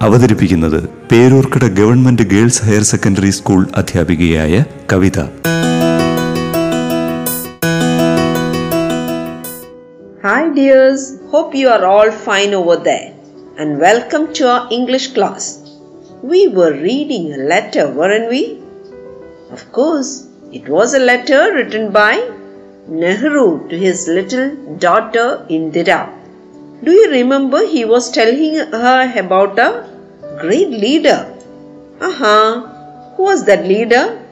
അവതരിപ്പിക്കുന്നത് Peroorkada government girls higher secondary school അധ്യാപികയായ Kavitha. Hi dears hope you are all fine over the and welcome to our English class we were reading a letter വറൻ we of course it was a letter written by Nehru to his little daughter Indira. Do you remember he was telling her about a great leader? Aha, who was that leader?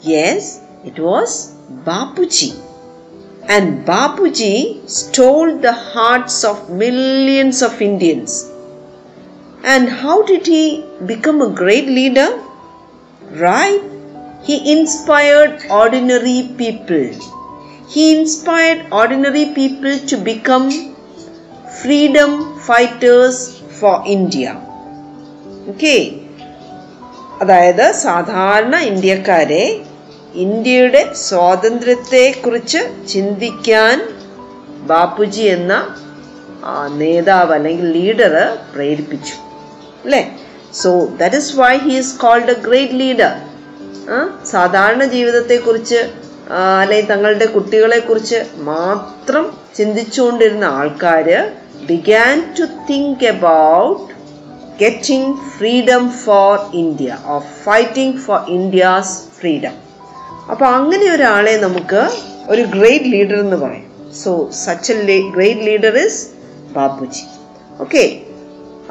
Yes, it was Bapuji. And Bapuji stole the hearts of millions of Indians. And how did he become a great leader? Right? He inspired ordinary people. He inspired ordinary people to become freedom fighters for India. Okay. അതായത് സാധാരണ ഇന്ത്യക്കാരെ ഇന്ത്യയുടെ സ്വാതന്ത്ര്യത്തെക്കുറിച്ച് ചിന്തിക്കാൻ ബാപ്പുജി എന്ന നേതാവ് അല്ലെങ്കിൽ leader പ്രേരിപ്പിച്ചു അല്ലേ so that is why he is called a great leader സാധാരണ ജീവിതത്തെക്കുറിച്ച് അല്ലെങ്കിൽ തങ്ങളുടെ കുട്ടികളെക്കുറിച്ച് മാത്രം ചിന്തിച്ചുകൊണ്ടിരുന്ന ആൾക്കാർ began to think about getting freedom for India or fighting for India's freedom അപ്പോൾ അങ്ങനെ ഒരാളെ നമുക്ക് ഒരു ഗ്രേറ്റ് ലീഡർ എന്ന് പറയും. So such a great leader is Bapuji okay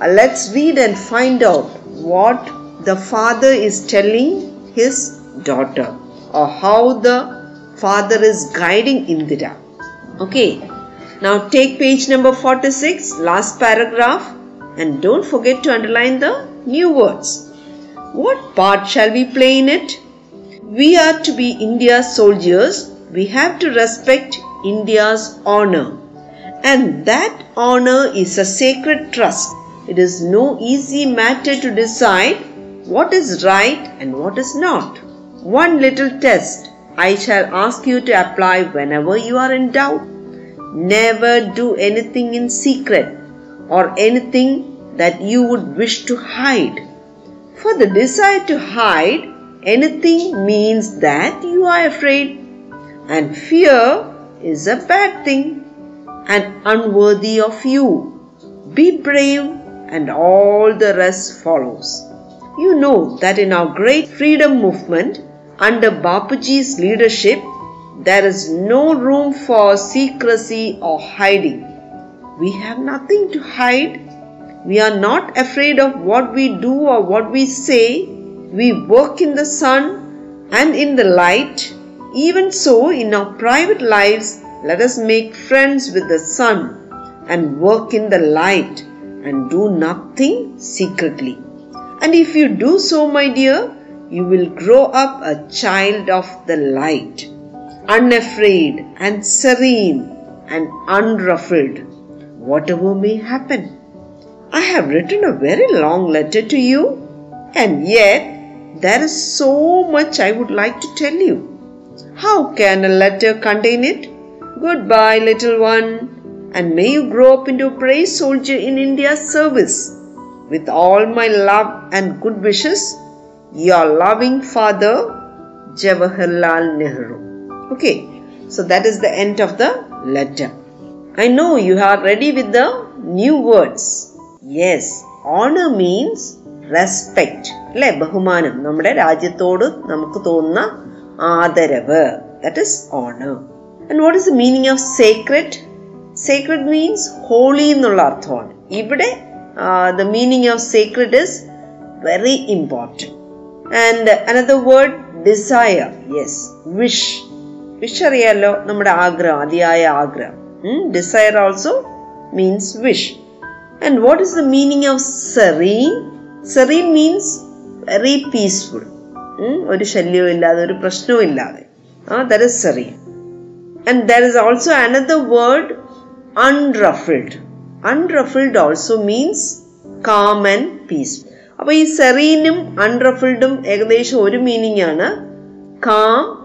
let's read and find out what the father is telling his daughter or how the father is guiding Indira okay Now take page number 46, last paragraph, and don't forget to underline the new words. What part shall we play in it? We are to be India's soldiers. We have to respect India's honor. And that honor is a sacred trust. It is no easy matter to decide what is right and what is not. One little test I shall ask you to apply whenever you are in doubt. Never do anything in secret or anything that you would wish to hide. For the desire to hide anything means that you are afraid, and fear is a bad thing and unworthy of you. Be brave, and all the rest follows. You know that in our great freedom movement, under Bapuji's leadership, there is no room for secrecy or hiding. We have nothing to hide. We are not afraid of what we do or what we say. We work in the sun and in the light. Even so, in our private lives, let us make friends with the sun and work in the light and do nothing secretly. And if you do so, my dear, you will grow up a child of the light, unafraid and serene and unruffled, whatever may happen. I have written a very long letter to you, and yet there is so much I would like to tell you. How can a letter contain it? Goodbye, little one, and may you grow up into a brave soldier in India's service. With all my love and good wishes, your loving father, Jawaharlal Nehru. Okay, so that is the end of the letter. I know you are ready with the new words. Yes, honor means respect അല്ലെ? ബഹുമാനം. നമ്മുടെ രാജ്യത്തോട് നമുക്ക് തോന്നുന്ന ആദരവ്. That is honour and what is the meaning of sacred sacred means holy എന്നുള്ള അർത്ഥമാണ്. ഇവിടെ the meaning of sacred is very important and another word desire yes wish wish അറിയാലോ നമ്മുടെ ആഗ്രഹം അതിയായ ആഗ്രഹം. Desire also means wish and what is the meaning of serene serene means very peaceful ഒരു ശല്യവും ഇല്ലാതെ ഒരു പ്രശ്നവും ഇല്ലാതെ. ആ there is serene and there is also another word unruffled unruffled also means calm and peace അപ്പോൾ ഈ സെറീനും അൺറഫിൾഡും ഏകദേശം ഒരു മീനിങ് ആണ്. കാം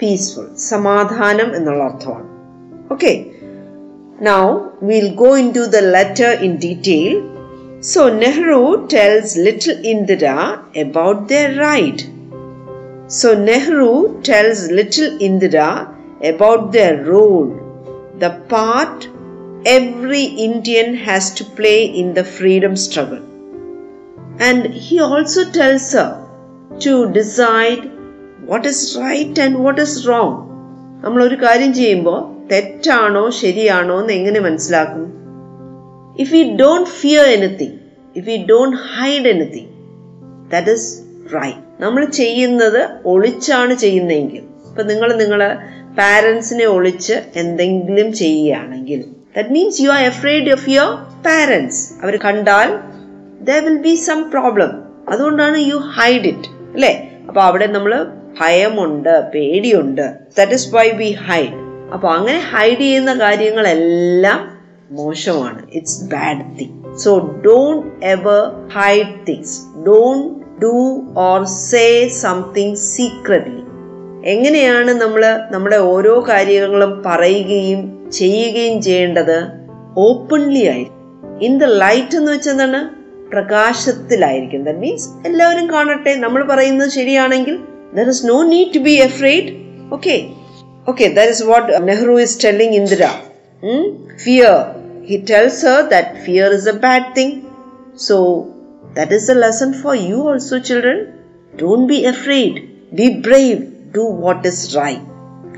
പീസ്ഫുൾ സമാധാനം എന്നുള്ള അർത്ഥമാണ് okay Now we'll go into the letter in detail. So Nehru tells little Indira about their ride. So Nehru tells little Indira about their role, the part every Indian has to play in the freedom struggle. And he also tells her to decide what is right and what is wrong ഒരു കാര്യം ചെയ്യുമ്പോൾ തെറ്റാണോ ശരിയാണോ എന്ന് എങ്ങനെ മനസ്സിലാക്കും? If you don't fear anything if you don't hide anything that is right നമ്മൾ ചെയ്യുന്നത് ഒളിച്ചാണ് ചെയ്യുന്നതെങ്കിൽ ഇപ്പൊ നിങ്ങൾ നിങ്ങളെ പാരൻസിനെ ഒളിച്ച് എന്തെങ്കിലും ചെയ്യുകയാണെങ്കിൽ that means you are afraid of your parents അവർ കണ്ടാൽ there will be some problem അതുകൊണ്ടാണ് യു ഹൈഡ് ഇറ്റ് അല്ലേ? അപ്പോൾ അവിടെ നമ്മൾ ഭയമുണ്ട് പേടിയുണ്ട്. That is why we hide അപ്പൊ അങ്ങനെ ഹൈഡ് ചെയ്യുന്ന കാര്യങ്ങളെല്ലാം മോശമാണ്. It's bad thing so don't ever hide things don't do or say something secretly എങ്ങനെയാണ് നമ്മൾ നമ്മുടെ ഓരോ കാര്യങ്ങളും പറയുകയും ചെയ്യുകയും ചെയ്യേണ്ടത്? ഓപ്പൺലി ആയിരിക്കും. ഇൻ ദ ലൈറ്റ് എന്ന് വെച്ചാൽ എന്താണ്? പ്രകാശത്തിലായിരിക്കും. ദാറ്റ് മീൻസ് എല്ലാവരും കാണട്ടെ. നമ്മൾ പറയുന്നത് ശരിയാണെങ്കിൽ there is no need to B afraid okay okay that is what Nehru is telling Indira fear he tells Har that fear is A bad thing so that is A lesson for you also children don't be afraid be brave do what is right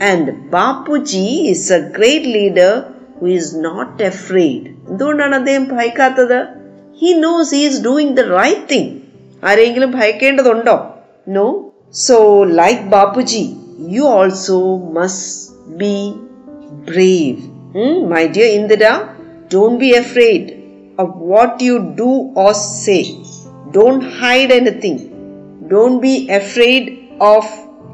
and Bapuji is A great leader who is not afraid എന്തുകൊണ്ടാണ് അദ്ദേഹം ഭയക്കാത്തത് he knows he is doing the right thing ആരെങ്കിലും ഭയക്കേണ്ടതുണ്ടോ no so, like Bapuji, you also must be brave. Hmm? My dear Indira, don't be afraid of what you do or say. Don't hide anything. Don't be afraid of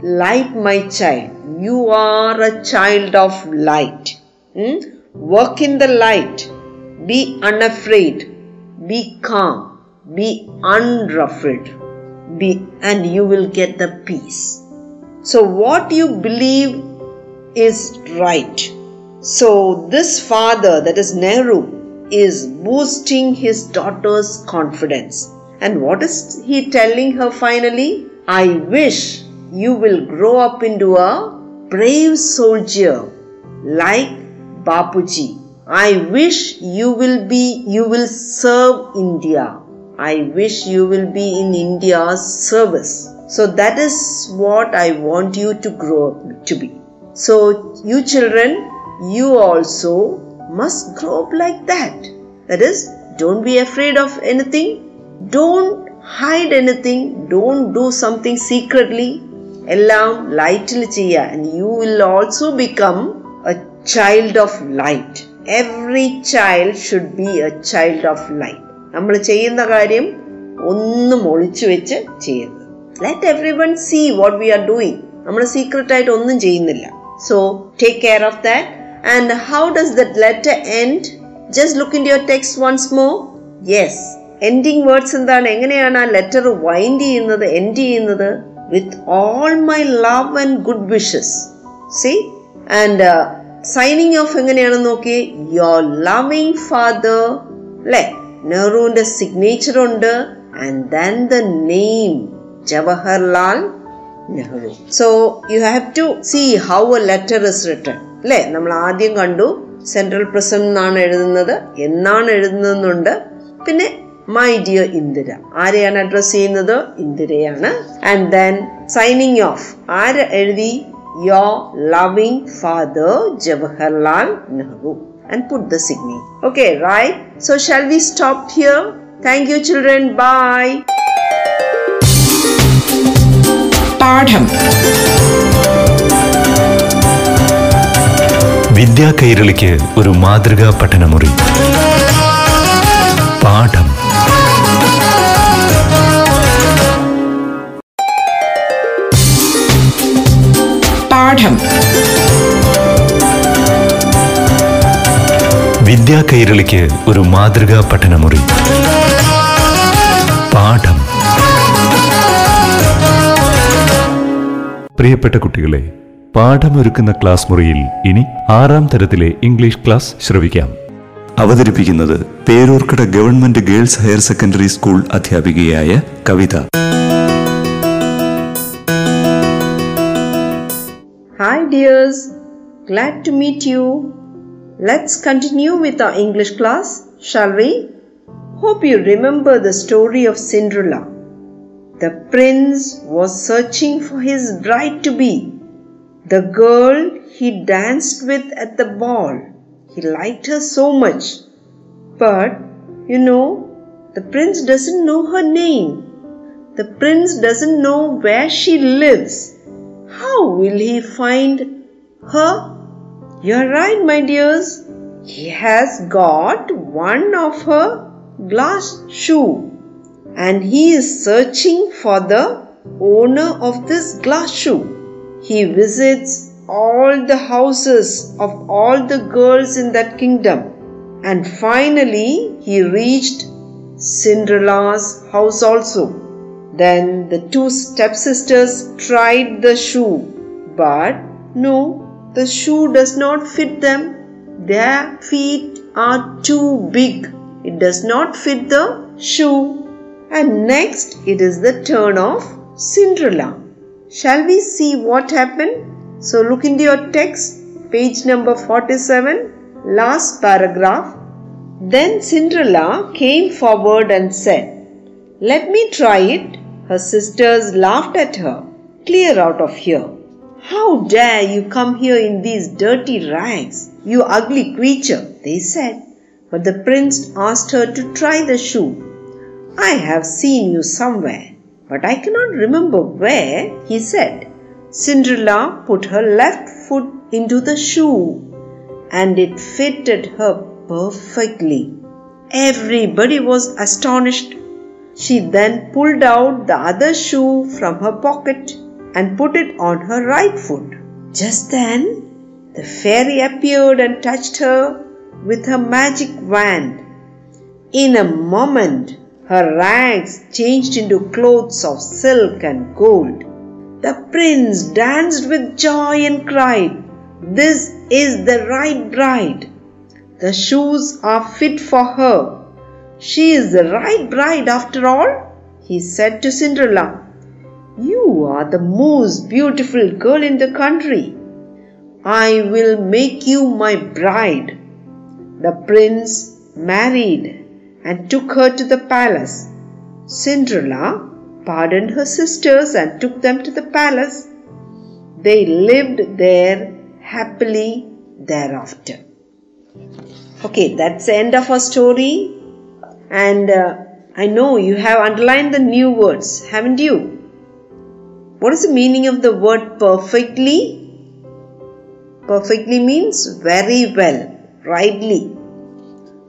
light, my child. You are a child of light. Hmm? Work in the light. Be unafraid. Be calm. Be unruffled. Be, and you will get the peace. So, what you believe is right. So, this father, that is Nehru, is boosting his daughter's confidence. And what is he telling her finally? I wish you will grow up into a brave soldier like Bapuji. I wish you will be, you will serve India. I wish you will be in India's service. So that is what I want you to grow up to be. So, you children, you also must grow up like that. That is, don't be afraid of anything, don't hide anything, don't do something secretly. എല്ലാം ലൈറ്റിൽ ചെയ്യുക and you will also become A child of light every child should be A child of light നമ്മൾ ചെയ്യുന്ന കാര്യം ഒന്നും ഒളിച്ചു വെച്ച് ചെയ്യരുത്. Let everyone see what we are doing നമ്മൾ സീക്രട്ട് ആയിട്ട് ഒന്നും ചെയ്യുന്നില്ല. So take care of that and how does that letter end just look in your text once more yes ending words എന്താണ്? എങ്ങനെയാണ് ആ ലെറ്റർ വൈൻഡ് ചെയ്യുന്നത് end ചെയ്യുന്നത്? With all my love and good wishes see and signing off എങ്ങനെയാണെന്ന് നോക്കി your loving father അല്ലെ നെഹ്റുവിന്റെ signature ഉണ്ട്. And then the name Jawaharlal Nehru so you have to see how a letter is written അല്ലേ? നമ്മൾ ആദ്യം കണ്ടു central present എന്നാണ് എഴുതുന്നത് എന്നാണ് എഴുതുന്നുണ്ട് പിന്നെ മൈ ഡിയർ ഇന്ദിര ആരെയാണ് അഡ്രസ് ചെയ്യുന്നത്? ഇന്ദിരയാണ് ആൻഡ് ദെൻ സൈനിങ് ഓഫ് ആര് എഴുതി? Your loving father Jawaharlal Nehru and put the signy. Okay, right? So, shall we stop here? Thank you, children. Bye. പാഠം വിദ്യാ കൈരളിക്ക് ഒരു മാതൃകാ പഠനമുറി പാഠം വിദ്യാ കൈരളിക്ക് ഒരു മാതൃകാ പഠനമുറി. പാഠം. പ്രിയപ്പെട്ട കുട്ടികളെ പാഠമൊരുക്കുന്ന ക്ലാസ് മുറിയിൽ ഇനി ആറാം തരത്തിലെ ഇംഗ്ലീഷ് ക്ലാസ് ശ്രവിക്കാം. അവതരിപ്പിക്കുന്നത് Peroorkada government girls higher secondary school അധ്യാപികയായ Kavitha. Hi dears glad to meet you. Let's continue with our English class, shall we? Hope you remember the story of Cinderella. The prince was searching for his bride to be, the girl he danced with at the ball. He liked her so much. But, you know, the prince doesn't know her name. The prince doesn't know where she lives. How will he find her? You're right, my dears. He has got one of her glass shoe and he is searching for the owner of this glass shoe. He visits all the houses of all the girls in that kingdom and finally he reached Cinderella's house also. Then the two stepsisters tried the shoe, but no, the shoe does not fit them. Their feet are too big. It does not fit the shoe. And next, it is the turn of Cinderella. Shall we see what happened? So look into your text, page number 47, last paragraph. Then Cinderella came forward and said, Let me try it. Her sisters laughed at her. Clear out of here. How dare you come here in these dirty rags, you ugly creature, they said. But the prince asked her to try the shoe. I have seen you somewhere, but I cannot remember where, he said. Cinderella put her left foot into the shoe, and it fitted her perfectly. Everybody was astonished. She then pulled out the other shoe from her pocket and put it on her right foot. Just then, the fairy appeared and touched her with her magic wand. In a moment, her rags changed into clothes of silk and gold. The prince danced with joy and cried, This is the right bride. The shoes are fit for her. She is the right bride after all, he said to Cinderella. You are the most beautiful girl in the country. I will make you my bride. The prince married and took her to the palace. Cinderella pardoned her sisters and took them to the palace. They lived there happily thereafter. Okay, that's the end of our story. And uh, I know you have underlined the new words, haven't you? What is the meaning of the word perfectly? Perfectly means very well, rightly.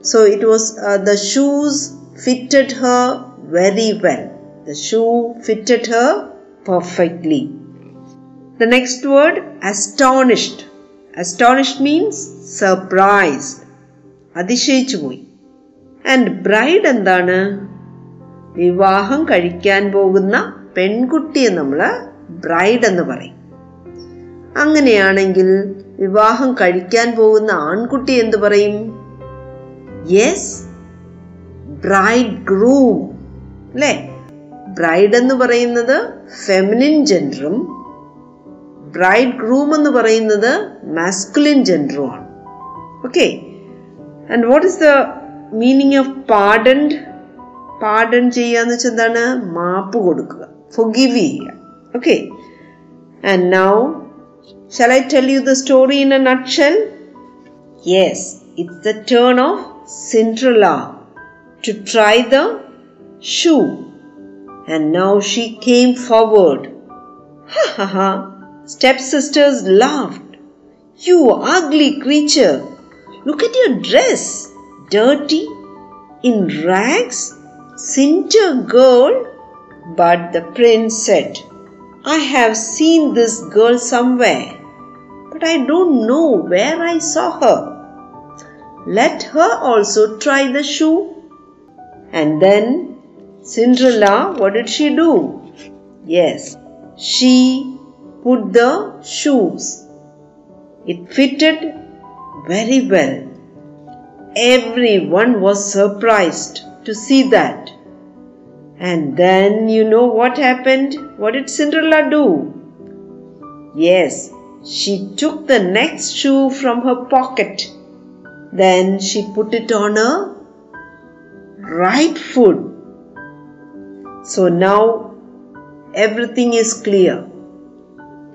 So it was uh, the shoes fitted her very well. The shoe fitted her perfectly. The next word astonished. Astonished means surprised. അതിശയിച്ചു പോയി and bride എന്താണ് വിവാഹം കഴിക്കാൻ പോകുന്ന പെൺകുട്ടിയെ നമ്മൾ bride എന്ന് പറയും. അങ്ങനെയാണെങ്കിൽ വിവാഹം കഴിക്കാൻ പോകുന്ന ആൺകുട്ടി എന്ത് പറയും? യെസ് ബ്രൈഡ് ഗ്രൂം അല്ലേ? ബ്രൈഡ് എന്ന് പറയുന്നത് ഫെമിനിൻ ജെൻഡറും ബ്രൈഡ് ഗ്രൂം എന്ന് പറയുന്നത് മാസ്കുലിൻ ജെൻഡറും ആണ്. Okay and what is the meaning of pardoned pardon ചെയ്യുക എന്ന് വെച്ചാൽ എന്താണ്? മാപ്പ് കൊടുക്കുക. forgiving. Okay. And now, shall I tell you the story in a nutshell? Yes, it's the turn of Cinderella to try the shoe. And now she came forward. Ha ha ha! Stepsisters laughed. You ugly creature! Look at your dress! Dirty! In rags! Cinder girl! But the prince said, I have seen this girl somewhere, but I don't know where I saw her. let her also try the shoe. And then Cinderella, what did she do? Yes, she put the shoes. It fitted very well. Everyone was surprised to see that. And then you know what happened? What did Cinderella do? Yes, she took the next shoe from her pocket. Then she put it on her right foot. So now everything is clear.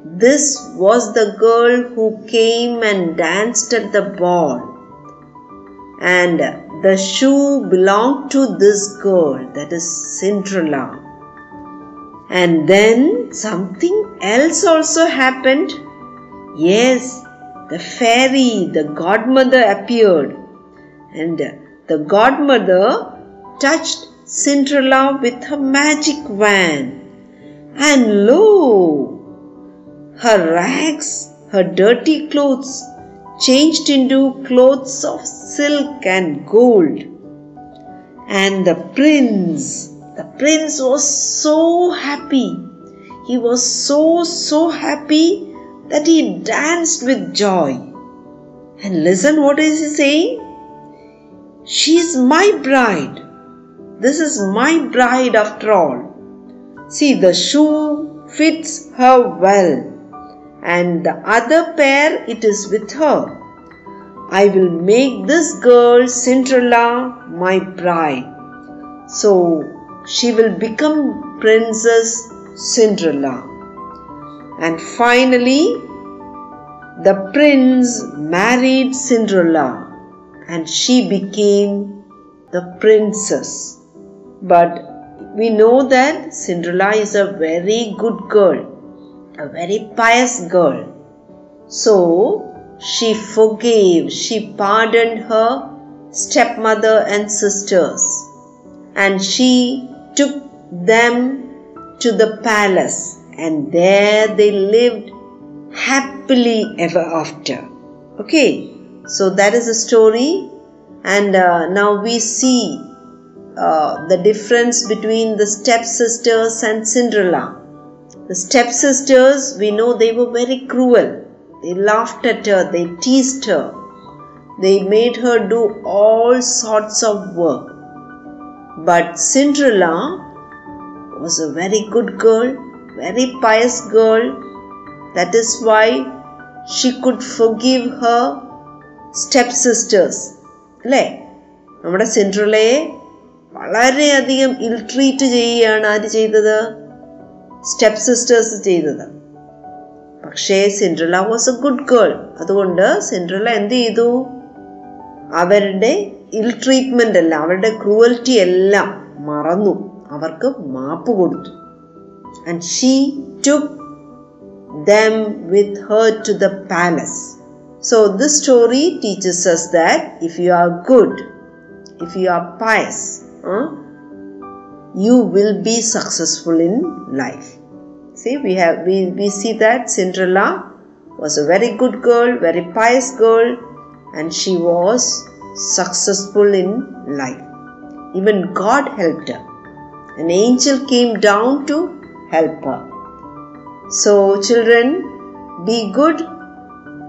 This was the girl who came and danced at the ball. And the shoe belonged to this girl, that is Cinderella. And then something else also happened. Yes, the fairy, the godmother appeared. And the godmother touched Cinderella with her magic wand. And lo! Her rags, her dirty clothes changed into clothes of silk and gold. And the prince, the prince was so happy. He was so, so happy that he danced with joy. And listen, what is he saying? She is my bride. This is my bride after all. See, the shoe fits her well and the other pair it is with her. I will make this girl Cinderella my bride. So she will become Princess Cinderella. And finally, the prince married Cinderella and she became the princess. But we know that Cinderella is a very good girl a very pious girl. So she forgave, she pardoned her stepmother and sisters, and she took them to the palace, and there they lived happily ever after. Okay, so that is the story, and uh, now we see uh, the difference between the stepsisters and Cinderella. The stepsisters, we know they were very cruel. They laughed at her, they teased her, they made her do all sorts of work. But Cinderella was a very good girl, very pious girl. That is why she could forgive her stepsisters. അല്ലേ നമ്മുടെ സിൻഡ്രലയെ വളരെയധികം ഇൽട്രീറ്റ് ചെയ്യുകയാണ് ആര് ചെയ്തത് step sisters ചെയ്തത്. പക്ഷേ Cinderella was a good girl അതുകൊണ്ട് Cinderella എന്ത് ചെയ്തു? അവരുടെ ഇൽ ട്രീറ്റ്മെന്റ് എല്ലാം അവരുടെ ക്രൂവൽറ്റി എല്ലാം മറന്നു. അവർക്ക് മാപ്പ് കൊടുത്തു. And she to them with her to the palace so this story teaches that if you are good if you are pious you will be successful in life. See, we have we, we see that Cinderella was a very good girl, very pious girl, and she was successful in life. Even God helped her. An angel came down to help her. So, children, be good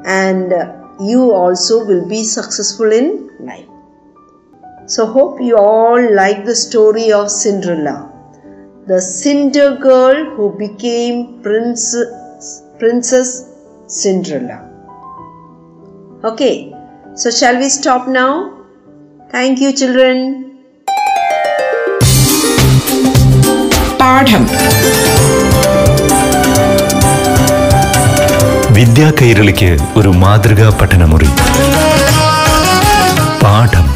and you also will be successful in life. So, hope you all like the story of Cinderella, the Cinder girl who became Princess, Princess Cinderella. Okay, so shall we stop now? Thank you, children. പാഠം വിദ്യാ കൈരളിക്ക് ഒരു മാതൃകാ പഠനമുറി പാഠം